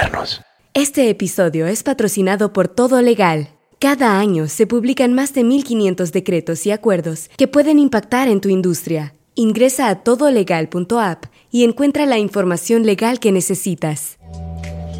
modernos. Este episodio es patrocinado por Todo Legal. Cada año se publican más de 1.500 decretos y acuerdos que pueden impactar en tu industria. Ingresa a todolegal.app y encuentra la información legal que necesitas.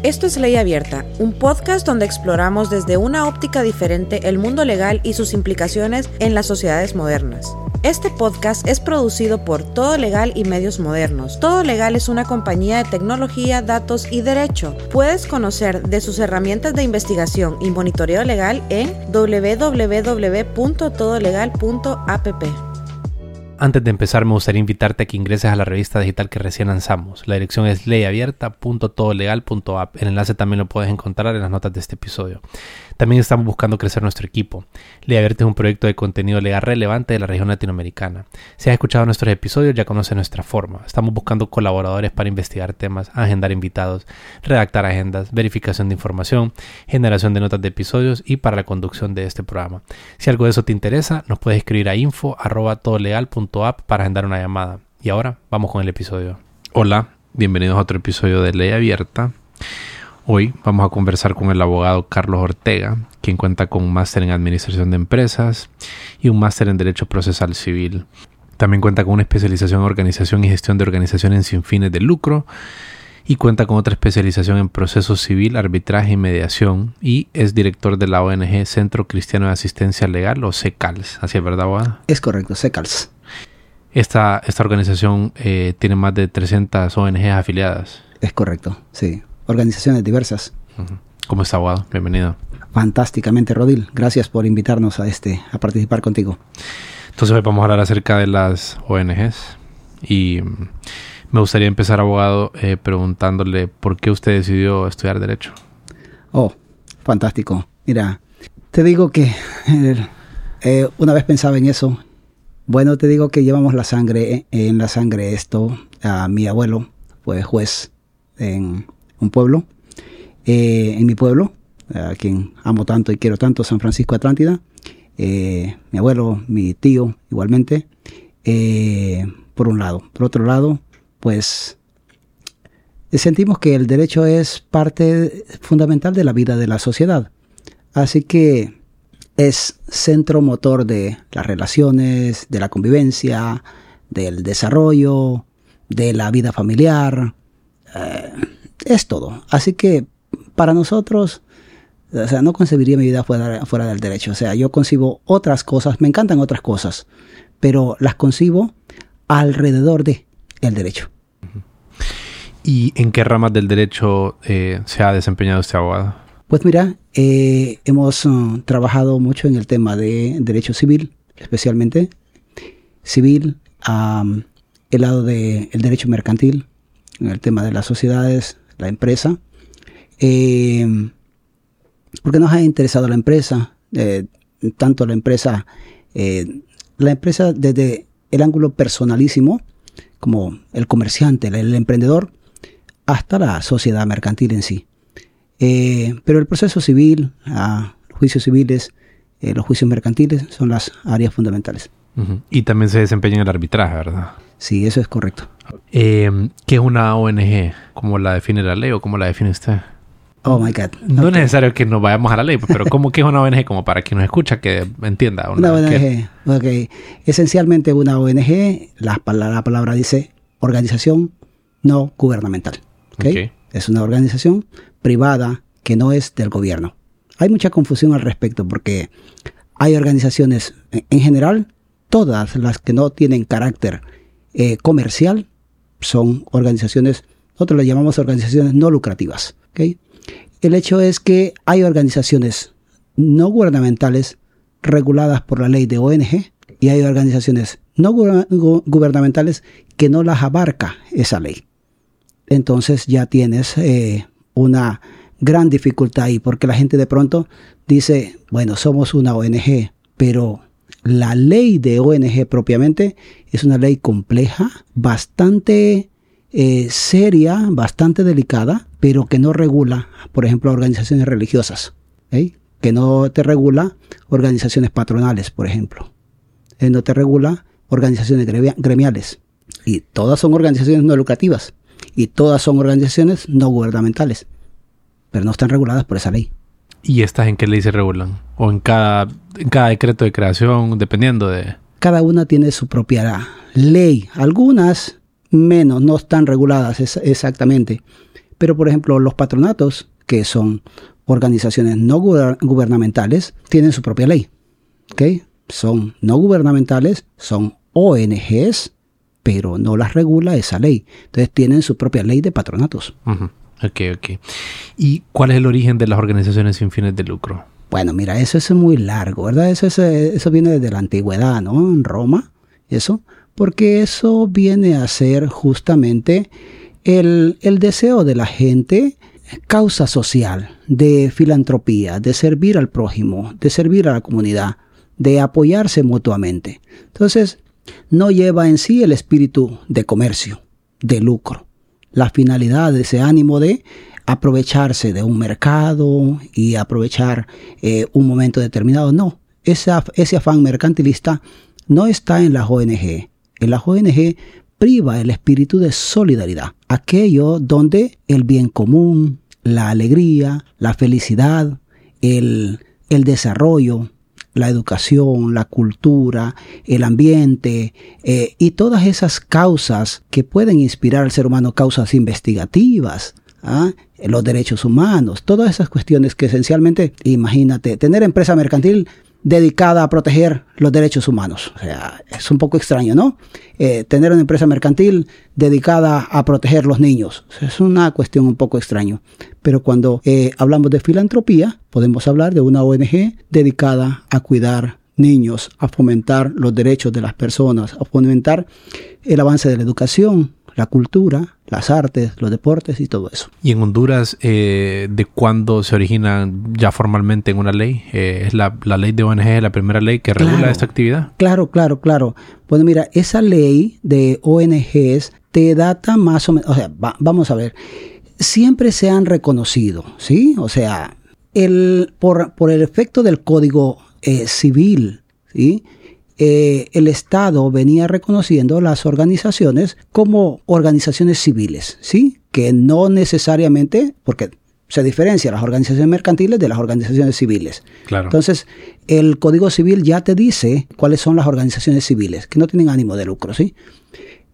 Esto es Ley Abierta, un podcast donde exploramos desde una óptica diferente el mundo legal y sus implicaciones en las sociedades modernas. Este podcast es producido por Todo Legal y Medios Modernos. Todo Legal es una compañía de tecnología, datos y derecho. Puedes conocer de sus herramientas de investigación y monitoreo legal en www.todolegal.app. Antes de empezar, me gustaría invitarte a que ingreses a la revista digital que recién lanzamos. La dirección es leyabierta.todolegal.app. El enlace también lo puedes encontrar en las notas de este episodio. También estamos buscando crecer nuestro equipo. Ley Abierta es un proyecto de contenido legal relevante de la región latinoamericana. Si has escuchado nuestros episodios, ya conoces nuestra forma. Estamos buscando colaboradores para investigar temas, agendar invitados, redactar agendas, verificación de información, generación de notas de episodios y para la conducción de este programa. Si algo de eso te interesa, nos puedes escribir a info.todolegal.app para agendar una llamada. Y ahora vamos con el episodio. Hola, bienvenidos a otro episodio de Ley Abierta. Hoy vamos a conversar con el abogado Carlos Ortega, quien cuenta con un máster en Administración de Empresas y un máster en Derecho Procesal Civil. También cuenta con una especialización en Organización y Gestión de Organizaciones sin fines de lucro y cuenta con otra especialización en Proceso Civil, Arbitraje y Mediación y es director de la ONG Centro Cristiano de Asistencia Legal o CECALS. ¿Así es verdad, abogado? Es correcto, CECALS. Esta, esta organización eh, tiene más de 300 ONGs afiliadas. Es correcto, sí organizaciones diversas. ¿Cómo está, abogado? Bienvenido. Fantásticamente, Rodil. Gracias por invitarnos a este, a participar contigo. Entonces hoy vamos a hablar acerca de las ONGs y mm, me gustaría empezar, abogado, eh, preguntándole por qué usted decidió estudiar Derecho. Oh, fantástico. Mira, te digo que eh, una vez pensaba en eso. Bueno, te digo que llevamos la sangre, eh, en la sangre esto. A mi abuelo fue juez en un pueblo, eh, en mi pueblo, a quien amo tanto y quiero tanto, San Francisco Atlántida, eh, mi abuelo, mi tío, igualmente, eh, por un lado. Por otro lado, pues sentimos que el derecho es parte fundamental de la vida de la sociedad. Así que es centro motor de las relaciones, de la convivencia, del desarrollo, de la vida familiar es todo. Así que para nosotros, o sea, no concebiría mi vida fuera, fuera del derecho. O sea, yo concibo otras cosas, me encantan otras cosas, pero las concibo alrededor de el derecho. ¿Y en qué ramas del derecho eh, se ha desempeñado este abogado? Pues mira, eh, hemos uh, trabajado mucho en el tema de derecho civil, especialmente civil, el lado del derecho mercantil, en el tema de las sociedades, la empresa. Eh, porque nos ha interesado la empresa, eh, tanto la empresa, eh, la empresa desde el ángulo personalísimo, como el comerciante, el, emprendedor, hasta la sociedad mercantil en sí. pero el proceso civil, ah, los juicios civiles, los juicios mercantiles son las áreas fundamentales. Y también se desempeña en el arbitraje, ¿verdad? Sí, eso es correcto. Eh, ¿Qué es una ONG? ¿Cómo la define la ley o cómo la define usted? Oh my God. No es necesario que nos vayamos a la ley, pero ¿cómo que es una ONG? Como para quien nos escucha que entienda. Una, ONG. Ok. Esencialmente una ONG, la, la, palabra dice organización no gubernamental. ¿okay? Es una organización privada que no es del gobierno. Hay mucha confusión al respecto porque hay organizaciones en general, todas las que no tienen carácter eh, comercial son organizaciones, nosotros las llamamos organizaciones no lucrativas. El hecho es que hay organizaciones no gubernamentales reguladas por la ley de ONG y hay organizaciones no gubernamentales que no las abarca esa ley. Entonces ya tienes eh, una gran dificultad ahí porque la gente de pronto dice, bueno, somos una ONG, pero la ley de ONG propiamente es una ley compleja, bastante eh, seria, bastante delicada, pero que no regula, por ejemplo, organizaciones religiosas, que no te regula organizaciones patronales, por ejemplo, eh, no te regula organizaciones gremiales, y todas son organizaciones no lucrativas, y todas son organizaciones no gubernamentales. pero no están reguladas por esa ley. ¿Y estas en qué ley se regulan? ¿O en cada, en cada decreto de creación, dependiendo de...? Cada una tiene su propia ley. Algunas menos, no están reguladas exactamente. Pero, por ejemplo, los patronatos, que son organizaciones no gubernamentales, tienen su propia ley. ¿okay? Son no gubernamentales, son ONGs, pero no las regula esa ley. Entonces tienen su propia ley de patronatos. Ok, ok. ¿Y cuál es el origen de las organizaciones sin fines de lucro? Bueno, mira, eso es muy largo, ¿verdad? Eso, eso viene desde la antigüedad, ¿no? En Roma, eso. Porque eso viene a ser justamente el, el deseo de la gente, causa social, de filantropía, de servir al prójimo, de servir a la comunidad, de apoyarse mutuamente. Entonces, no lleva en sí el espíritu de comercio, de lucro la finalidad, de ese ánimo de aprovecharse de un mercado y aprovechar eh, un momento determinado. No, ese, ese afán mercantilista no está en las ONG. En las ONG priva el espíritu de solidaridad, aquello donde el bien común, la alegría, la felicidad, el, el desarrollo, la educación, la cultura, el ambiente eh, y todas esas causas que pueden inspirar al ser humano, causas investigativas, ¿ah? los derechos humanos, todas esas cuestiones que esencialmente, imagínate, tener empresa mercantil dedicada a proteger los derechos humanos. O sea, es un poco extraño, ¿no? Eh, tener una empresa mercantil dedicada a proteger los niños. Es una cuestión un poco extraño. Pero cuando eh, hablamos de filantropía, podemos hablar de una ONG dedicada a cuidar niños, a fomentar los derechos de las personas, a fomentar el avance de la educación, la cultura, las artes, los deportes y todo eso. ¿Y en Honduras eh, de cuándo se origina ya formalmente en una ley? Eh, ¿Es la, ley de ONG la primera ley que regula esta actividad? Claro, claro, claro. Bueno, mira, esa ley de ONGs te data más o menos, o sea, vamos a ver, siempre se han reconocido, ¿sí? O sea, el, por, por el efecto del código eh, civil, ¿sí? Eh, el Estado venía reconociendo las organizaciones como organizaciones civiles, ¿sí? Que no necesariamente, porque se diferencia las organizaciones mercantiles de las organizaciones civiles. Claro. Entonces, el Código Civil ya te dice cuáles son las organizaciones civiles, que no tienen ánimo de lucro, ¿sí?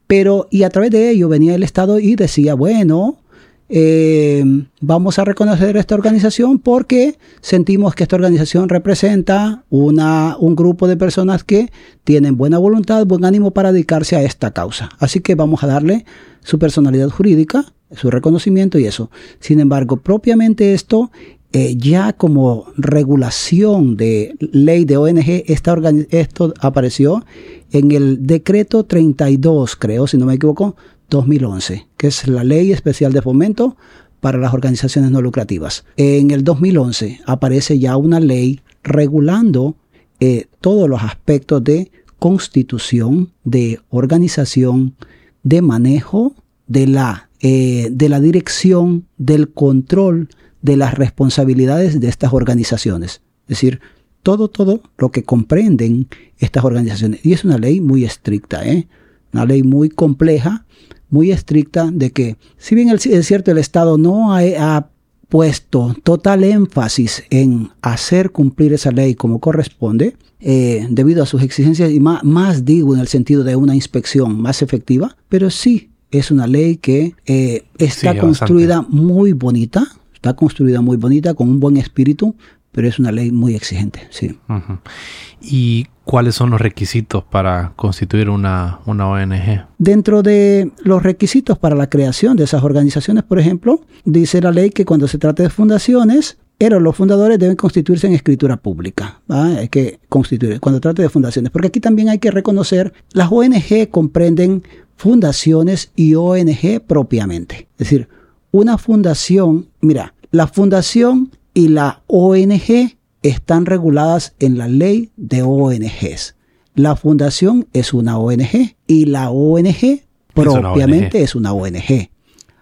Pero, y a través de ello venía el Estado y decía, bueno, eh, vamos a reconocer esta organización porque sentimos que esta organización representa una, un grupo de personas que tienen buena voluntad, buen ánimo para dedicarse a esta causa. Así que vamos a darle su personalidad jurídica, su reconocimiento y eso. Sin embargo, propiamente esto, eh, ya como regulación de ley de ONG, esta esto apareció en el decreto 32, creo, si no me equivoco, 2011, que es la Ley Especial de Fomento para las organizaciones no lucrativas. En el 2011 aparece ya una ley regulando eh, todos los aspectos de constitución, de organización, de manejo, de la, eh, de la dirección, del control, de las responsabilidades de estas organizaciones. Es decir, todo, todo lo que comprenden estas organizaciones. Y es una ley muy estricta, ¿eh? una ley muy compleja, muy estricta de que, si bien es cierto, el Estado no ha, puesto total énfasis en hacer cumplir esa ley como corresponde, eh, debido a sus exigencias, y más, digo en el sentido de una inspección más efectiva, pero sí es una ley que eh, está construida muy bonita, está construida muy bonita, con un buen espíritu, pero es una ley muy exigente, sí. ¿Y cuáles son los requisitos para constituir una, una, ONG? Dentro de los requisitos para la creación de esas organizaciones, por ejemplo, dice la ley que cuando se trate de fundaciones, pero los fundadores deben constituirse en escritura pública. Hay que constituir cuando trate de fundaciones, porque aquí también hay que reconocer, las ONG comprenden fundaciones y ONG propiamente. Es decir, una fundación, mira, la fundación y la ONG están reguladas en la ley de ONGs. La fundación es una ONG y la ONG propiamente es una ONG.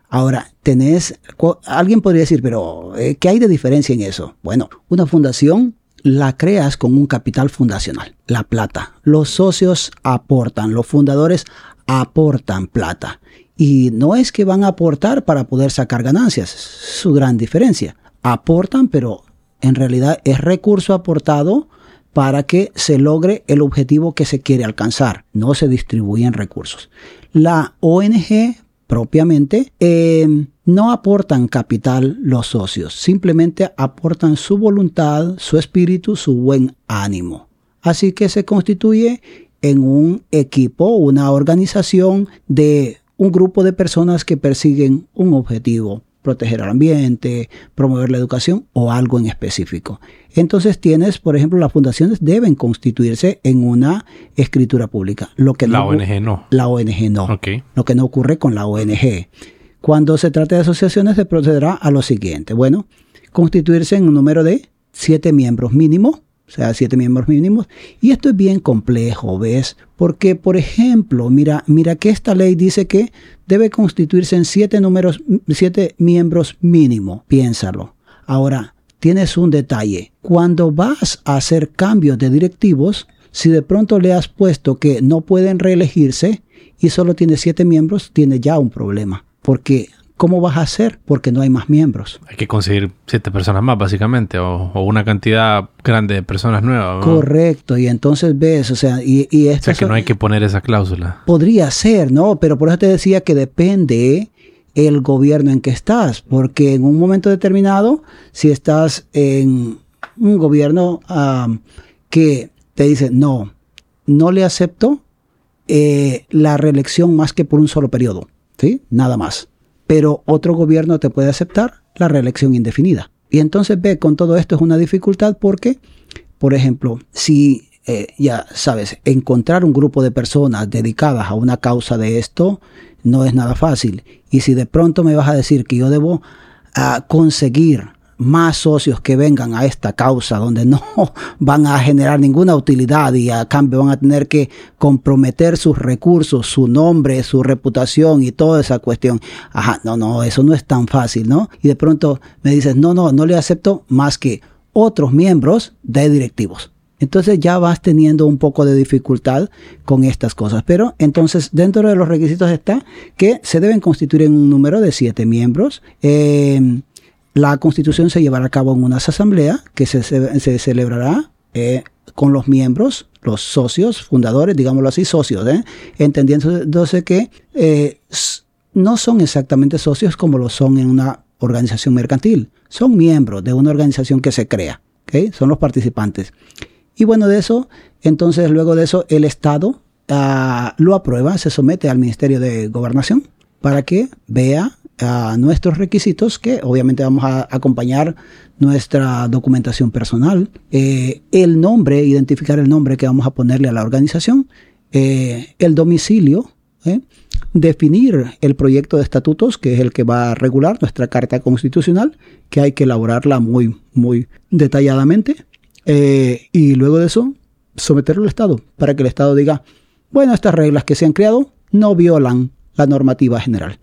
Ahora, tenés, alguien podría decir, pero eh, ¿qué hay de diferencia en eso? Bueno, una fundación la creas con un capital fundacional, la plata. Los socios aportan, los fundadores aportan plata. Y no es que van a aportar para poder sacar ganancias, su gran diferencia aportan, pero en realidad es recurso aportado para que se logre el objetivo que se quiere alcanzar. No se distribuyen recursos. La ONG propiamente eh, no aportan capital los socios, simplemente aportan su voluntad, su espíritu, su buen ánimo. Así que se constituye en un equipo, una organización de un grupo de personas que persiguen un objetivo, proteger al ambiente, promover la educación o algo en específico. Entonces tienes, por ejemplo, las fundaciones deben constituirse en una escritura pública. Lo que la ONG no. La ONG no. Lo que no ocurre con la ONG. Cuando se trata de asociaciones se procederá a lo siguiente. Bueno, constituirse en un número de siete miembros mínimo o sea, siete miembros mínimos. Y esto es bien complejo, ¿ves? Porque, por ejemplo, mira, mira que esta ley dice que debe constituirse en siete números, siete miembros mínimo. Piénsalo. Ahora, tienes un detalle. Cuando vas a hacer cambios de directivos, si de pronto le has puesto que no pueden reelegirse y solo tiene siete miembros, tiene ya un problema. Porque ¿Cómo vas a hacer? Porque no hay más miembros. Hay que conseguir siete personas más, básicamente, o, una cantidad grande de personas nuevas. Correcto, y entonces ves, o sea, y, y esto... O sea, que no hay que poner esa cláusula. Podría ser, ¿no? Pero por eso te decía que depende el gobierno en que estás, porque en un momento determinado, si estás en un gobierno que te dice, no, no le acepto eh, la reelección más que por un solo periodo, ¿sí? Nada más pero otro gobierno te puede aceptar la reelección indefinida. Y entonces ve, con todo esto es una dificultad porque, por ejemplo, si eh, ya sabes, encontrar un grupo de personas dedicadas a una causa de esto no es nada fácil. Y si de pronto me vas a decir que yo debo ah, conseguir más socios que vengan a esta causa donde no van a generar ninguna utilidad y a cambio van a tener que comprometer sus recursos, su nombre, su reputación y toda esa cuestión. Ajá, no, no, eso no es tan fácil, ¿no? Y de pronto me dices, no, no, no le acepto más que otros miembros de directivos. Entonces ya vas teniendo un poco de dificultad con estas cosas. Pero entonces dentro de los requisitos está que se deben constituir en un número de siete miembros. Eh, la constitución se llevará a cabo en una asamblea que se, celebrará eh, con los miembros, los socios, fundadores, digámoslo así, socios, ¿eh? entendiéndose que eh, no son exactamente socios como lo son en una organización mercantil, son miembros de una organización que se crea, son los participantes. Y bueno, de eso, entonces luego de eso, el Estado ah, lo aprueba, se somete al Ministerio de Gobernación para que vea a nuestros requisitos que obviamente vamos a acompañar nuestra documentación personal, eh, el nombre, identificar el nombre que vamos a ponerle a la organización, eh, el domicilio, ¿eh? definir el proyecto de estatutos, que es el que va a regular nuestra carta constitucional, que hay que elaborarla muy, muy detalladamente, y luego de eso someterlo al Estado, para que el Estado diga, bueno, estas reglas que se han creado no violan la normativa general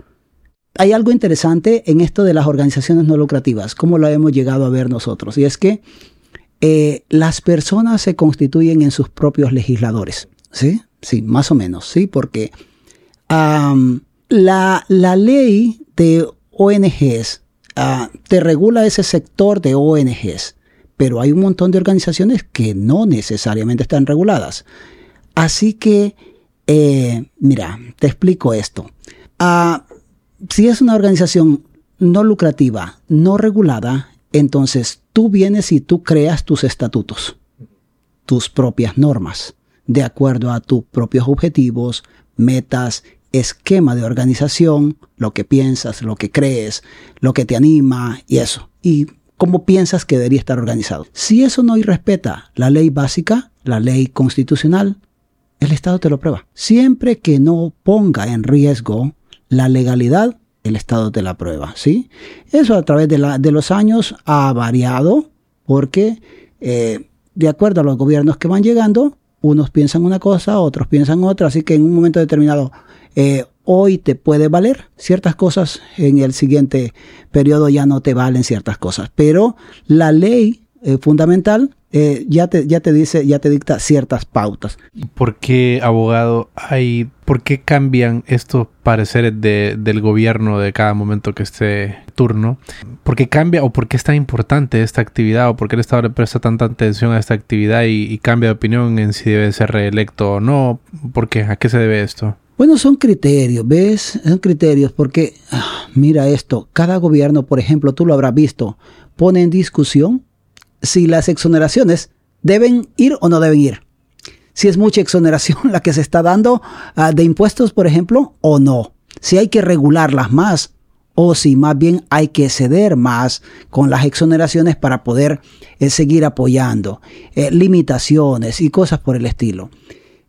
hay algo interesante en esto de las organizaciones no lucrativas, como lo hemos llegado a ver nosotros, y es que eh, las personas se constituyen en sus propios legisladores, ¿sí? Sí, más o menos, ¿sí? Porque la, ley de ONGs ah, te regula ese sector de ONGs, pero hay un montón de organizaciones que no necesariamente están reguladas. Así que, eh, mira, te explico esto. Ah, si es una organización no lucrativa, no regulada, entonces tú vienes y tú creas tus estatutos, tus propias normas, de acuerdo a tus propios objetivos, metas, esquema de organización, lo que piensas, lo que crees, lo que te anima y eso. Y cómo piensas que debería estar organizado. Si eso no irrespeta la ley básica, la ley constitucional, el Estado te lo prueba. Siempre que no ponga en riesgo la legalidad, el Estado de la prueba, ¿sí? Eso a través de, la, de los años ha variado porque eh, de acuerdo a los gobiernos que van llegando, unos piensan una cosa, otros piensan otra, así que en un momento determinado eh, hoy te puede valer ciertas cosas, en el siguiente periodo ya no te valen ciertas cosas, pero la ley eh, fundamental, eh, ya, te, ya te dice, ya te dicta ciertas pautas. ¿Por qué, abogado, hay, por qué cambian estos pareceres de, del gobierno de cada momento que esté turno? ¿Por qué cambia o por qué es tan importante esta actividad o por qué el Estado le presta tanta atención a esta actividad y, y cambia de opinión en si debe ser reelecto o no? ¿Por qué? ¿A qué se debe esto? Bueno, son criterios, ¿ves? Son criterios porque, ah, mira esto, cada gobierno, por ejemplo, tú lo habrás visto, pone en discusión si las exoneraciones deben ir o no deben ir. Si es mucha exoneración la que se está dando uh, de impuestos, por ejemplo, o no. Si hay que regularlas más o si más bien hay que ceder más con las exoneraciones para poder eh, seguir apoyando, eh, limitaciones y cosas por el estilo.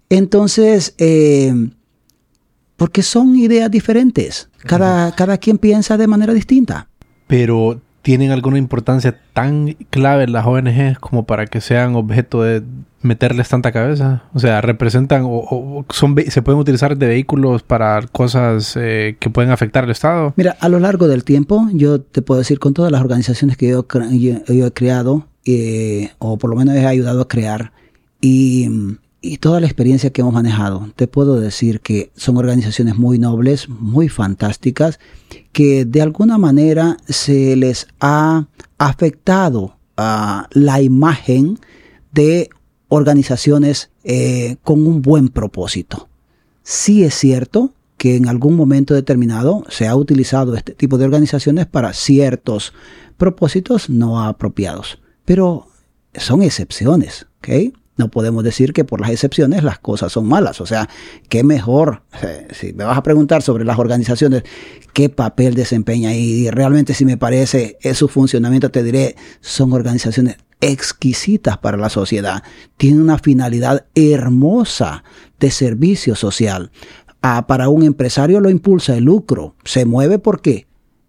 Entonces, eh, porque son ideas diferentes. Cada, cada quien piensa de manera distinta. Pero tienen alguna importancia tan clave las ONGs como para que sean objeto de meterles tanta cabeza? O sea, representan o, son, se pueden utilizar de vehículos para cosas eh, que pueden afectar al Estado. Mira, a lo largo del tiempo, yo te puedo decir con todas las organizaciones que yo, he creado, eh, o por lo menos he ayudado a crear, y y toda la experiencia que hemos manejado, te puedo decir que son organizaciones muy nobles, muy fantásticas, que de alguna manera se les ha afectado uh, la imagen de organizaciones eh, con un buen propósito. Sí es cierto que en algún momento determinado se ha utilizado este tipo de organizaciones para ciertos propósitos no apropiados, pero son excepciones, ¿ok? No podemos decir que por las excepciones las cosas son malas. O sea, qué mejor, si me vas a preguntar sobre las organizaciones, qué papel desempeña y realmente si me parece es su funcionamiento, te diré, son organizaciones exquisitas para la sociedad. Tienen una finalidad hermosa de servicio social. Ah, para un empresario lo impulsa el lucro. Se mueve porque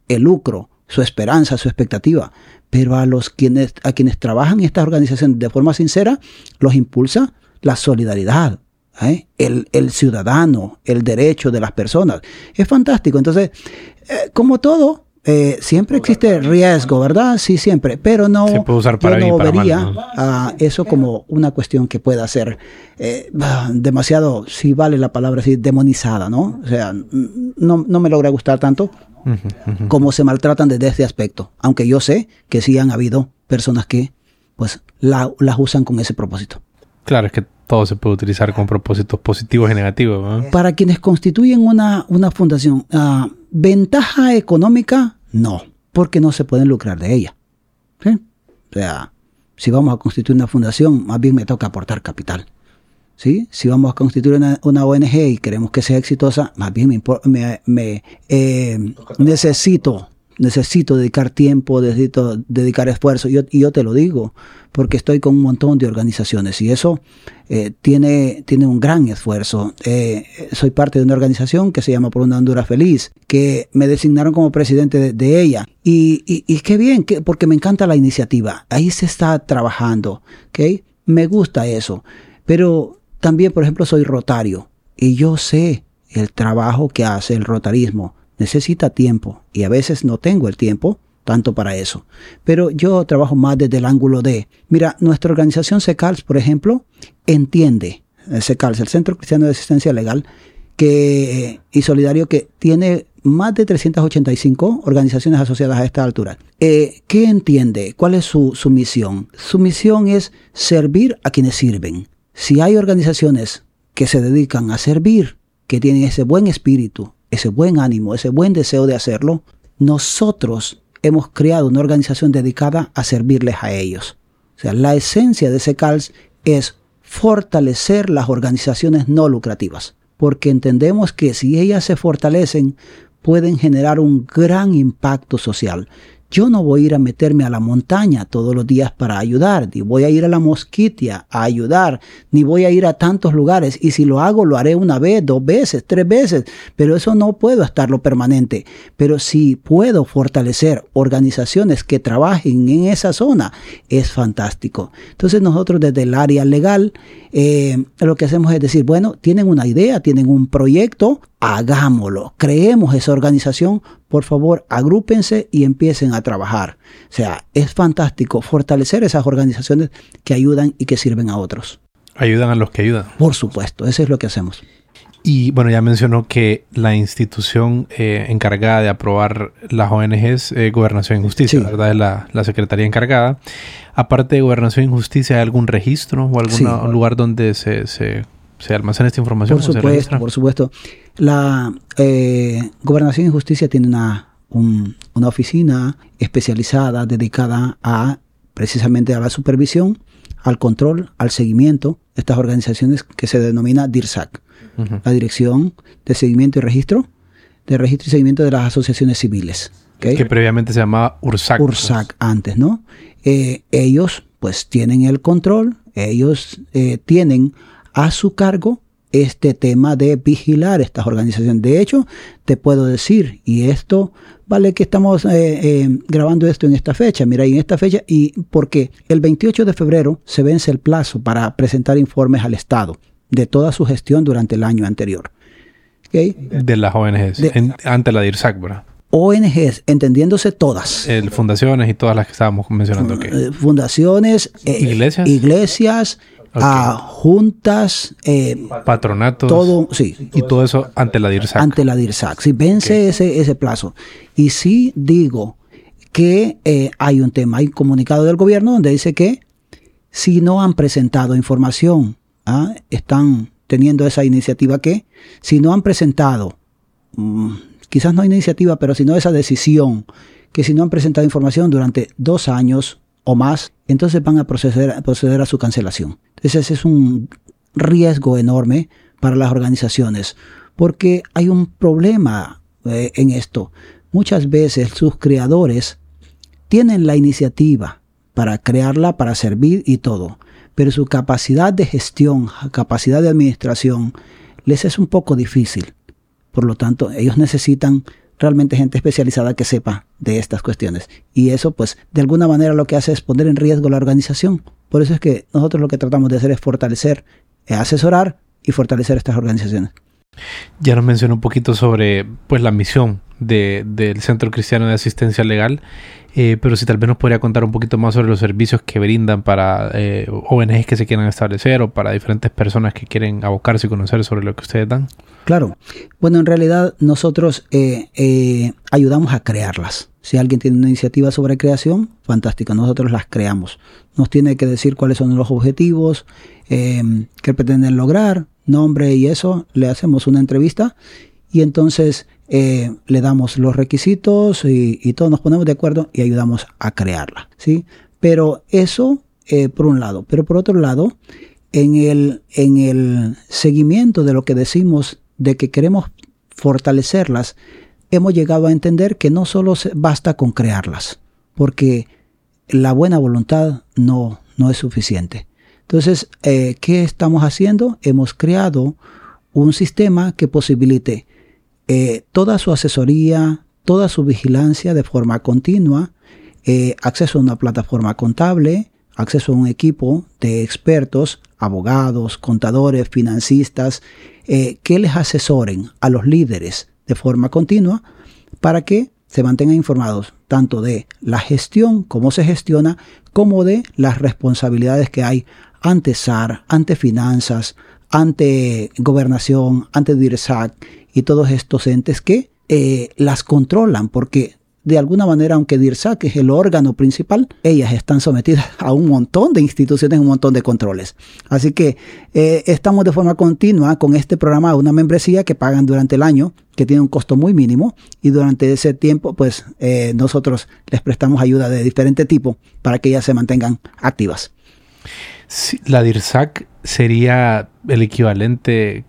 el lucro, su esperanza, su expectativa pero a los quienes, a quienes trabajan en estas organizaciones de forma sincera, los impulsa la solidaridad, ¿eh? el, el, ciudadano, el derecho de las personas. Es fantástico. Entonces, eh, como todo, eh, siempre existe riesgo, ¿verdad? Sí, siempre, pero no, Se puede usar para yo no para vería mal, ¿no? a eso como una cuestión que pueda ser eh, demasiado, si vale la palabra así, demonizada, ¿no? O sea, no, no me logra gustar tanto Uh -huh, uh -huh. cómo se maltratan desde este aspecto. Aunque yo sé que sí han habido personas que pues la, las usan con ese propósito. Claro, es que todo se puede utilizar con propósitos positivos y negativos. ¿no? Para quienes constituyen una, una fundación, uh, ventaja económica, no, porque no se pueden lucrar de ella. ¿Sí? O sea, si vamos a constituir una fundación, más bien me toca aportar capital. ¿Sí? Si vamos a constituir una, una, ONG y queremos que sea exitosa, más bien me, eh, necesito, necesito dedicar tiempo, necesito dedicar esfuerzo. Yo, y yo te lo digo, porque estoy con un montón de organizaciones y eso eh, tiene, tiene un gran esfuerzo. Eh, soy parte de una organización que se llama Por una Honduras Feliz, que me designaron como presidente de, ella. Y, y, qué bien, que, porque me encanta la iniciativa. Ahí se está trabajando. ¿okay? Me gusta eso. Pero también, por ejemplo, soy rotario y yo sé el trabajo que hace el rotarismo. Necesita tiempo y a veces no tengo el tiempo tanto para eso. Pero yo trabajo más desde el ángulo de, mira, nuestra organización SECALS, por ejemplo, entiende, el SECALS, el Centro Cristiano de Asistencia Legal, que, y Solidario, que tiene más de 385 organizaciones asociadas a esta altura. Eh, ¿Qué entiende? ¿Cuál es su, su misión? Su misión es servir a quienes sirven si hay organizaciones que se dedican a servir, que tienen ese buen espíritu, ese buen ánimo, ese buen deseo de hacerlo, nosotros hemos creado una organización dedicada a servirles a ellos. O sea, la esencia de SECALS es fortalecer las organizaciones no lucrativas, porque entendemos que si ellas se fortalecen, pueden generar un gran impacto social. Yo no voy a ir a meterme a la montaña todos los días para ayudar, ni voy a ir a la mosquitia a ayudar, ni voy a ir a tantos lugares. Y si lo hago, lo haré una vez, dos veces, tres veces, pero eso no puedo estarlo permanente. Pero si puedo fortalecer organizaciones que trabajen en esa zona, es fantástico. Entonces nosotros desde el área legal, eh, lo que hacemos es decir, bueno, tienen una idea, tienen un proyecto, hagámoslo, creemos esa organización por favor, agrúpense y empiecen a trabajar. O sea, es fantástico fortalecer esas organizaciones que ayudan y que sirven a otros. Ayudan a los que ayudan. Por supuesto, eso es lo que hacemos. Y bueno, ya mencionó que la institución eh, encargada de aprobar las ONGs es eh, Gobernación y Justicia, ¿verdad? Es la, secretaría encargada. Aparte de Gobernación y Justicia, ¿hay algún registro o algún lugar donde se, se, almacena esta información? Por supuesto, por supuesto. La eh, Gobernación y Justicia tiene una, una oficina especializada dedicada a precisamente a la supervisión, al control, al seguimiento de estas organizaciones que se denomina DIRSAC la Dirección de Seguimiento y Registro, de Registro y Seguimiento de las Asociaciones Civiles. Que previamente se llamaba URSAC. Pues. URSAC antes, ¿no? Eh, ellos pues tienen el control, ellos eh, tienen a su cargo este tema de vigilar estas organizaciones. De hecho, te puedo decir, y esto, vale que estamos eh, grabando esto en esta fecha, mira, en esta fecha, y porque el 28 de febrero se vence el plazo para presentar informes al Estado de toda su gestión durante el año anterior. De las ONGs, ante la DIRSAC, ¿verdad? ONGs, entendiéndose todas. fundaciones y todas las que estábamos mencionando. Eh, fundaciones, eh, iglesias, iglesias juntas, eh, patronatos. Todo, sí. Y todo eso ante la DIRSAC. Ante la DIRSAC. Si vence ese, ese plazo. Y sí digo que hay un tema, hay un comunicado del gobierno donde dice que si no han presentado información ¿ah? están teniendo esa iniciativa que, si no han presentado, mm, quizás no hay iniciativa, pero si no esa decisión, que si no han presentado información durante dos años o más, entonces van a proceder, a proceder a su cancelación. Ese es un riesgo enorme para las organizaciones, porque hay un problema eh, en esto. Muchas veces sus creadores tienen la iniciativa para crearla, para servir y todo, pero su capacidad de gestión, capacidad de administración, les es un poco difícil. Por lo tanto, ellos necesitan realmente gente especializada que sepa de estas cuestiones. Y eso, pues, de alguna manera lo que hace es poner en riesgo la organización. Por eso es que nosotros lo que tratamos de hacer es fortalecer, eh, asesorar y fortalecer estas organizaciones. Ya nos mencionó un poquito sobre pues la misión del Centro Cristiano de Asistencia Legal eh, pero si tal vez nos podría contar un poquito más sobre los servicios que brindan para eh, ONGs que se quieran establecer o para diferentes personas que quieren abocarse y conocer sobre lo que ustedes dan. Claro. Bueno, en realidad nosotros eh, eh, ayudamos a crearlas. Si alguien tiene una iniciativa sobre creación, fantástico, nosotros las creamos. Nos tiene que decir cuáles son los objetivos, qué pretenden lograr, nombre y eso, le hacemos una entrevista y entonces eh, le damos los requisitos y, todos nos ponemos de acuerdo y ayudamos a crearla, ¿sí? Pero eso eh, por un lado. Pero por otro lado, en el, en el seguimiento de lo que decimos de que queremos fortalecerlas, hemos llegado a entender que no solo basta con crearlas, porque la buena voluntad no, no es suficiente. Entonces, eh, ¿qué estamos haciendo? Hemos creado un sistema que posibilite eh, toda su asesoría, toda su vigilancia de forma continua, eh, acceso a una plataforma contable, acceso a un equipo de expertos, abogados, contadores, financistas, que les asesoren a los líderes de forma continua para que se mantengan informados tanto de la gestión, cómo se gestiona, como de las responsabilidades que hay ante SAR, ante finanzas, ante gobernación, ante DIRSAC y todos estos entes que eh, las controlan, porque de alguna manera, aunque DIRSAC es el órgano principal, ellas están sometidas a un montón de instituciones, un montón de controles. Así que eh, estamos de forma continua con este programa, una membresía que pagan durante el año, que tiene un costo muy mínimo, y durante ese tiempo, pues eh, nosotros les prestamos ayuda de diferente tipo para que ellas se mantengan activas. La DIRSAC sería el equivalente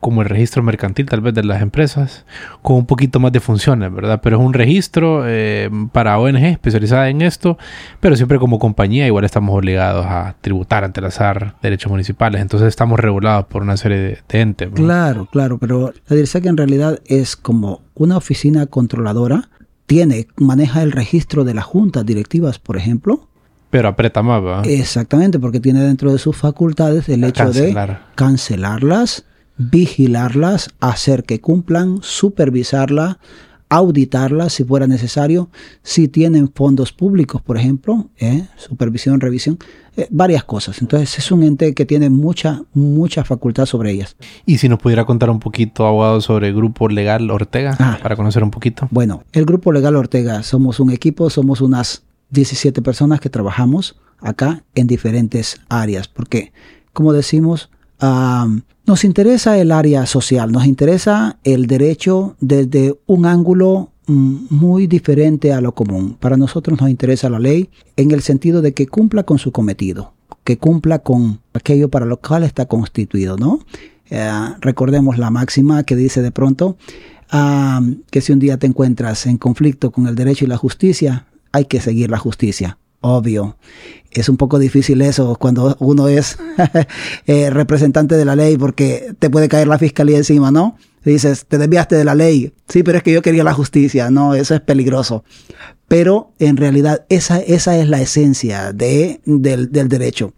como el registro mercantil tal vez de las empresas, con un poquito más de funciones, ¿verdad? Pero es un registro eh, para ONG especializada en esto, pero siempre como compañía igual estamos obligados a tributar ante la SAR derechos municipales, entonces estamos regulados por una serie de, entes. Claro, claro, pero la DIRSAC en realidad es como una oficina controladora, tiene, maneja el registro de las juntas directivas, por ejemplo, pero aprieta más, ¿verdad? Exactamente, porque tiene dentro de sus facultades el hecho de cancelarlas, vigilarlas, hacer que cumplan, supervisarla, auditarlas si fuera necesario, si tienen fondos públicos, por ejemplo, ¿eh? supervisión, revisión, eh, varias cosas. Entonces es un ente que tiene mucha, mucha facultad sobre ellas. Y si nos pudiera contar un poquito, abogado, sobre el Grupo Legal Ortega, ah. para conocer un poquito. Bueno, el Grupo Legal Ortega, somos un equipo, somos unas 17 personas que trabajamos acá en diferentes áreas, porque, como decimos, nos interesa el área social, nos interesa el derecho desde un ángulo mm, muy diferente a lo común. Para nosotros nos interesa la ley en el sentido de que cumpla con su cometido, que cumpla con aquello para lo cual está constituido, ¿no? Eh, recordemos la máxima que dice de pronto que si un día te encuentras en conflicto con el derecho y la justicia, hay que seguir la justicia obvio. Es un poco difícil eso cuando uno es eh, representante de la ley porque te puede caer la fiscalía encima, ¿no? Dices, te desviaste de la ley. Sí, pero es que yo quería la justicia. No, eso es peligroso. Pero en realidad esa, esa es la esencia de, del, derecho.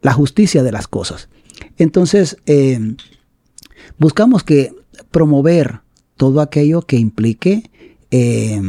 La justicia de las cosas. Entonces, eh, buscamos que promover todo aquello que implique eh,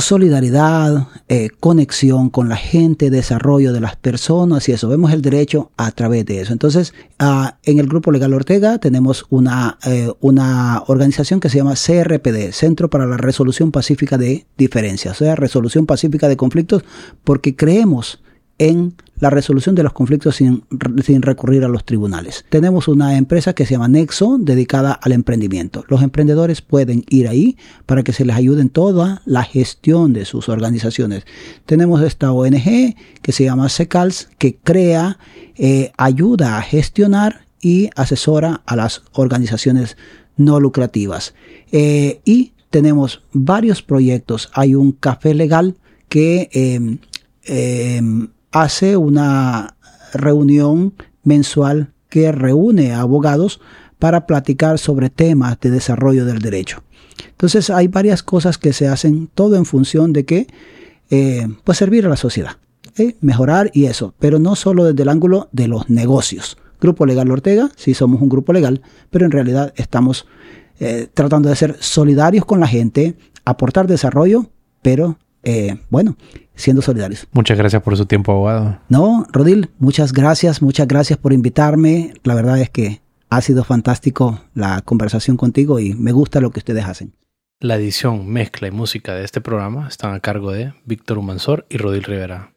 solidaridad, eh, conexión con la gente, desarrollo de las personas y eso. Vemos el derecho a través de eso. Entonces, ah, en el Grupo Legal Ortega tenemos una, eh, una organización que se llama CRPD, Centro para la Resolución Pacífica de Diferencias, o sea, resolución pacífica de conflictos, porque creemos en la resolución de los conflictos sin, sin, recurrir a los tribunales. Tenemos una empresa que se llama Nexo, dedicada al emprendimiento. Los emprendedores pueden ir ahí para que se les ayude en toda la gestión de sus organizaciones. Tenemos esta ONG que se llama SECALS, que crea, eh, ayuda a gestionar y asesora a las organizaciones no lucrativas. Eh, y tenemos varios proyectos. Hay un café legal que eh, hace una reunión mensual que reúne a abogados para platicar sobre temas de desarrollo del derecho. Entonces hay varias cosas que se hacen todo en función de que eh, pues servir a la sociedad, ¿eh? mejorar y eso, pero no solo desde el ángulo de los negocios. Grupo Legal Ortega, sí somos un grupo legal, pero en realidad estamos eh, tratando de ser solidarios con la gente, aportar desarrollo, pero bueno, siendo solidarios. Muchas gracias por su tiempo, abogado. No, Rodil, muchas gracias, muchas gracias por invitarme. La verdad es que ha sido fantástico la conversación contigo y me gusta lo que ustedes hacen. La edición, mezcla y música de este programa están a cargo de Víctor Humansor y Rodil Rivera.